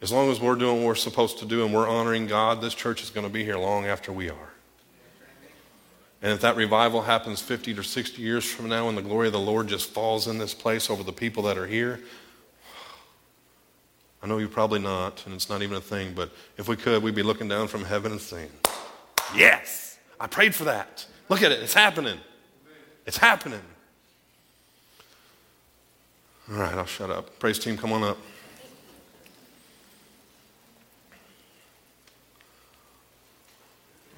As long as we're doing what we're supposed to do and we're honoring God, this church is going to be here long after we are. And if that revival happens 50 or 60 years from now and the glory of the Lord just falls in this place over the people that are here, I know you're probably not, and it's not even a thing, but if we could, we'd be looking down from heaven and saying, Yes, I prayed for that. Look at it, it's happening. It's happening. All right, I'll shut up. Praise team, come on up.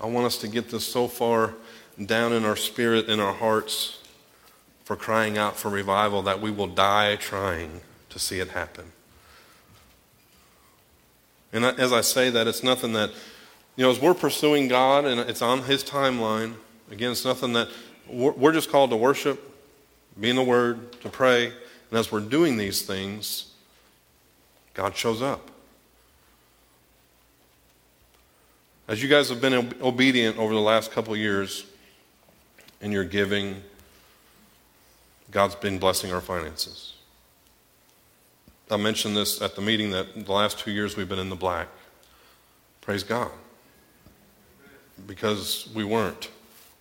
I want us to get this so far down in our spirit, in our hearts, for crying out for revival that we will die trying to see it happen. And as I say that, it's nothing that, you know, as we're pursuing God and it's on His timeline, again, it's nothing that we're just called to worship, be in the Word, to pray. And as we're doing these things, God shows up. As you guys have been obedient over the last couple years in your giving, God's been blessing our finances. I mentioned this at the meeting that the last two years we've been in the black. Praise God. Because we weren't.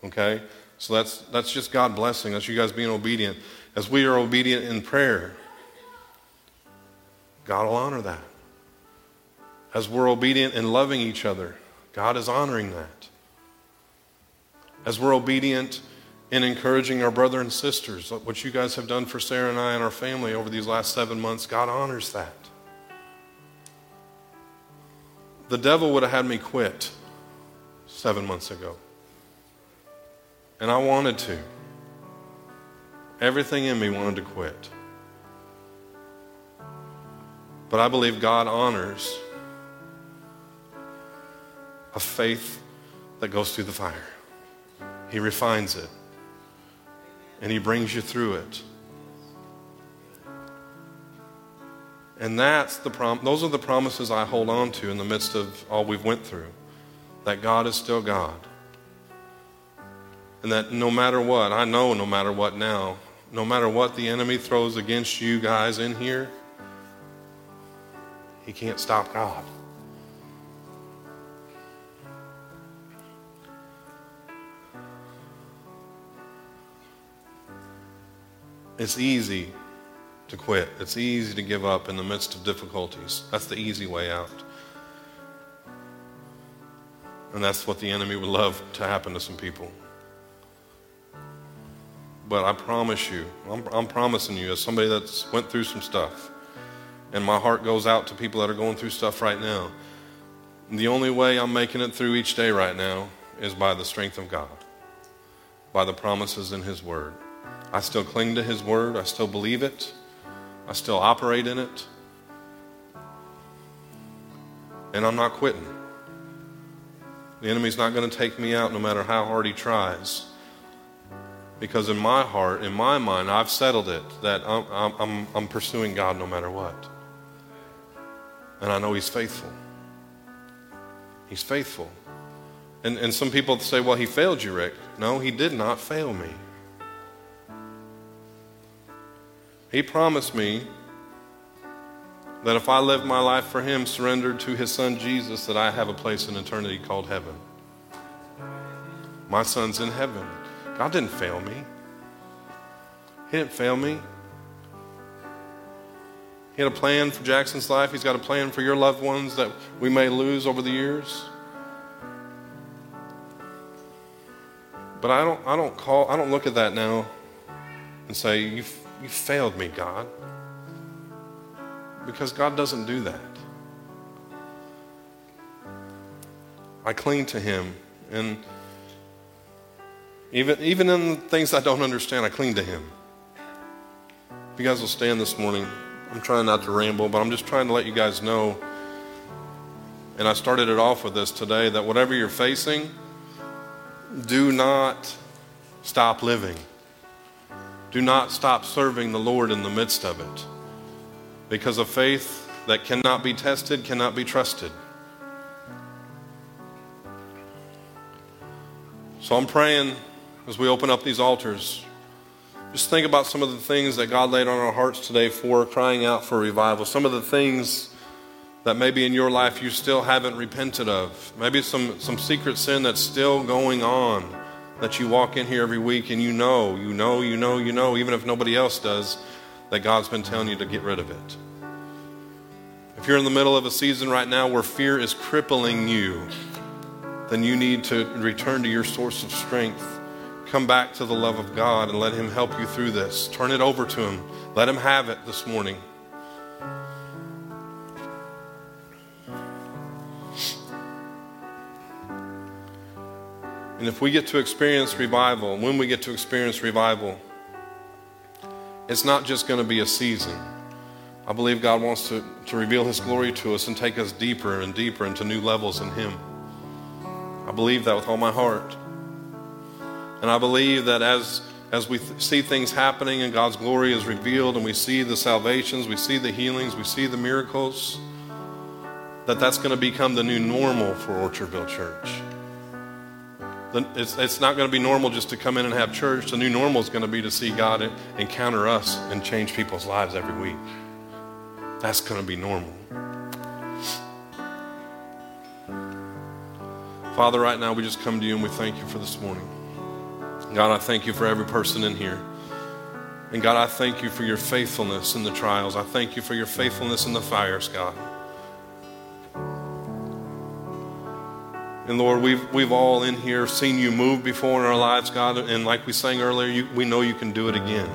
Okay? So that's, that's just God blessing. That's you guys being obedient. As we are obedient in prayer, God will honor that. As we're obedient in loving each other, God is honoring that. As we're obedient in encouraging our brother and sisters, what you guys have done for Sarah and I and our family over these last seven months, God honors that. The devil would have had me quit seven months ago. And I wanted to. Everything in me wanted to quit. But I believe God honors a faith that goes through the fire. He refines it and He brings you through it. And that's the prom- those are the promises I hold on to in the midst of all we've went through. That God is still God. And that no matter what, I know no matter what now, no matter what the enemy throws against you guys in here, he can't stop God. It's easy to quit. It's easy to give up in the midst of difficulties. That's the easy way out. And that's what the enemy would love to happen to some people. But I promise you, I'm, I'm, promising you, as somebody that's went through some stuff, and my heart goes out to people that are going through stuff right now. The only way I'm making it through each day right now is by the strength of God, by the promises in His Word. I still cling to His Word. I still believe it. I still operate in it. And I'm not quitting. The enemy's not going to take me out no matter how hard he tries. Because in my heart, in my mind, I've settled it that I'm, I'm, I'm pursuing God no matter what. And I know He's faithful. He's faithful. And, and some people say, well, He failed you, Rick. No, He did not fail me. He promised me that if I live my life for Him, surrendered to His Son Jesus, that I have a place in eternity called heaven. My son's in heaven. God didn't fail me. He didn't fail me. He had a plan for Jackson's life. He's got a plan for your loved ones that we may lose over the years. But I don't, I don't call, I don't look at that now and say, you You failed me, God. Because God doesn't do that. I cling to Him. And even, even in things I don't understand, I cling to Him. If you guys will stand this morning, I'm trying not to ramble, but I'm just trying to let you guys know. And I started it off with this today that whatever you're facing, do not stop living. Do not stop serving the Lord in the midst of it. Because a faith that cannot be tested cannot be trusted. So I'm praying as we open up these altars. Just think about some of the things that God laid on our hearts today for crying out for revival. Some of the things that maybe in your life you still haven't repented of. Maybe some, some secret sin that's still going on that you walk in here every week and you know, you know, you know, you know, even if nobody else does, that God's been telling you to get rid of it. If you're in the middle of a season right now where fear is crippling you, then you need to return to your source of strength. Come back to the love of God and let Him help you through this. Turn it over to Him. Let Him have it this morning. And if we get to experience revival, when we get to experience revival, it's not just going to be a season. I believe God wants to, to reveal His glory to us and take us deeper and deeper into new levels in Him. I believe that with all my heart. And I believe that as, as we th- see things happening and God's glory is revealed and we see the salvations, we see the healings, we see the miracles, that that's going to become the new normal for Orchardville Church. It's, it's not going to be normal just to come in and have church. The new normal is going to be to see God encounter us and change people's lives every week. That's going to be normal. Father, right now we just come to you and we thank you for this morning. God, I thank you for every person in here. And God, I thank you for your faithfulness in the trials. I thank you for your faithfulness in the fires, God. And Lord, we've, we've all in here seen you move before in our lives, God. And like we sang earlier, you, we know you can do it again.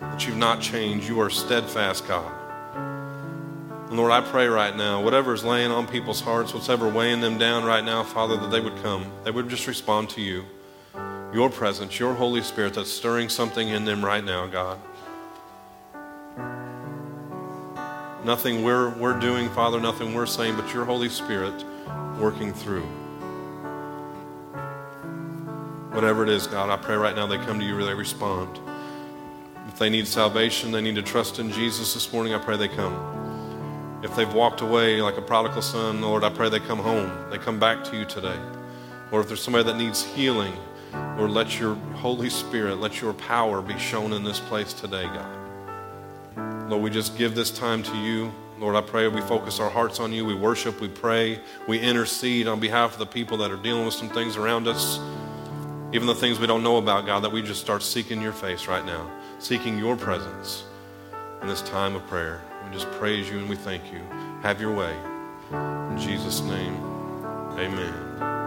That you've not changed. You are steadfast, God. And Lord, I pray right now, whatever is laying on people's hearts, whatever weighing them down right now, Father, that they would come. They would just respond to you. Your presence, your Holy Spirit that's stirring something in them right now, God. Nothing we're, we're doing, Father, nothing we're saying, but your Holy Spirit working through. Whatever it is, God, I pray right now they come to you, where they respond. If they need salvation, they need to trust in Jesus this morning, I pray they come. If they've walked away like a prodigal son, Lord, I pray they come home. They come back to you today. Or if there's somebody that needs healing, Lord, let your Holy Spirit, let your power be shown in this place today, God. Lord, we just give this time to you. Lord, I pray we focus our hearts on you. We worship, we pray, we intercede on behalf of the people that are dealing with some things around us, even the things we don't know about, God, that we just start seeking your face right now, seeking your presence in this time of prayer. We just praise you and we thank you. Have your way. In Jesus' name, amen.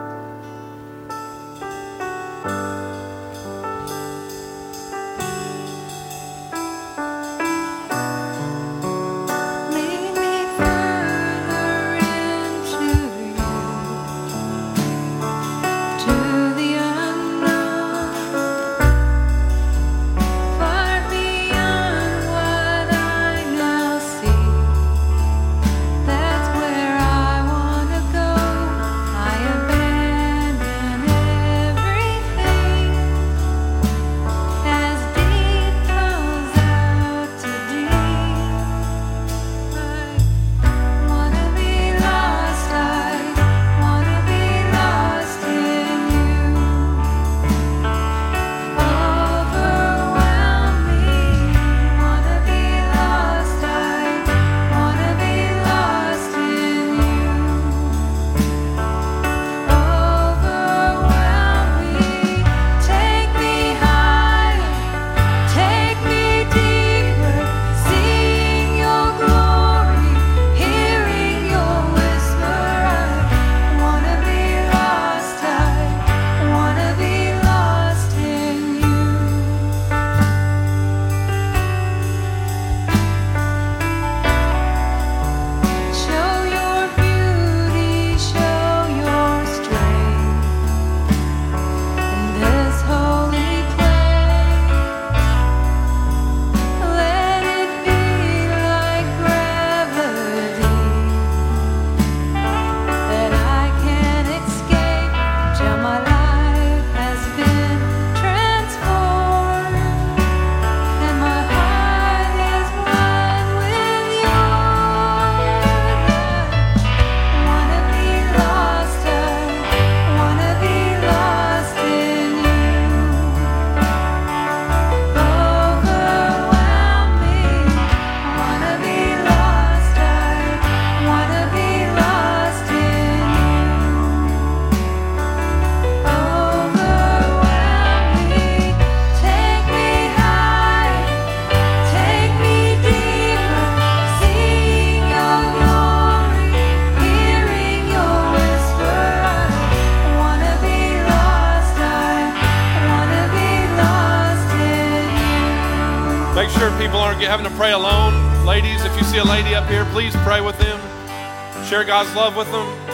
See a lady up here, please pray with them. Share God's love with them.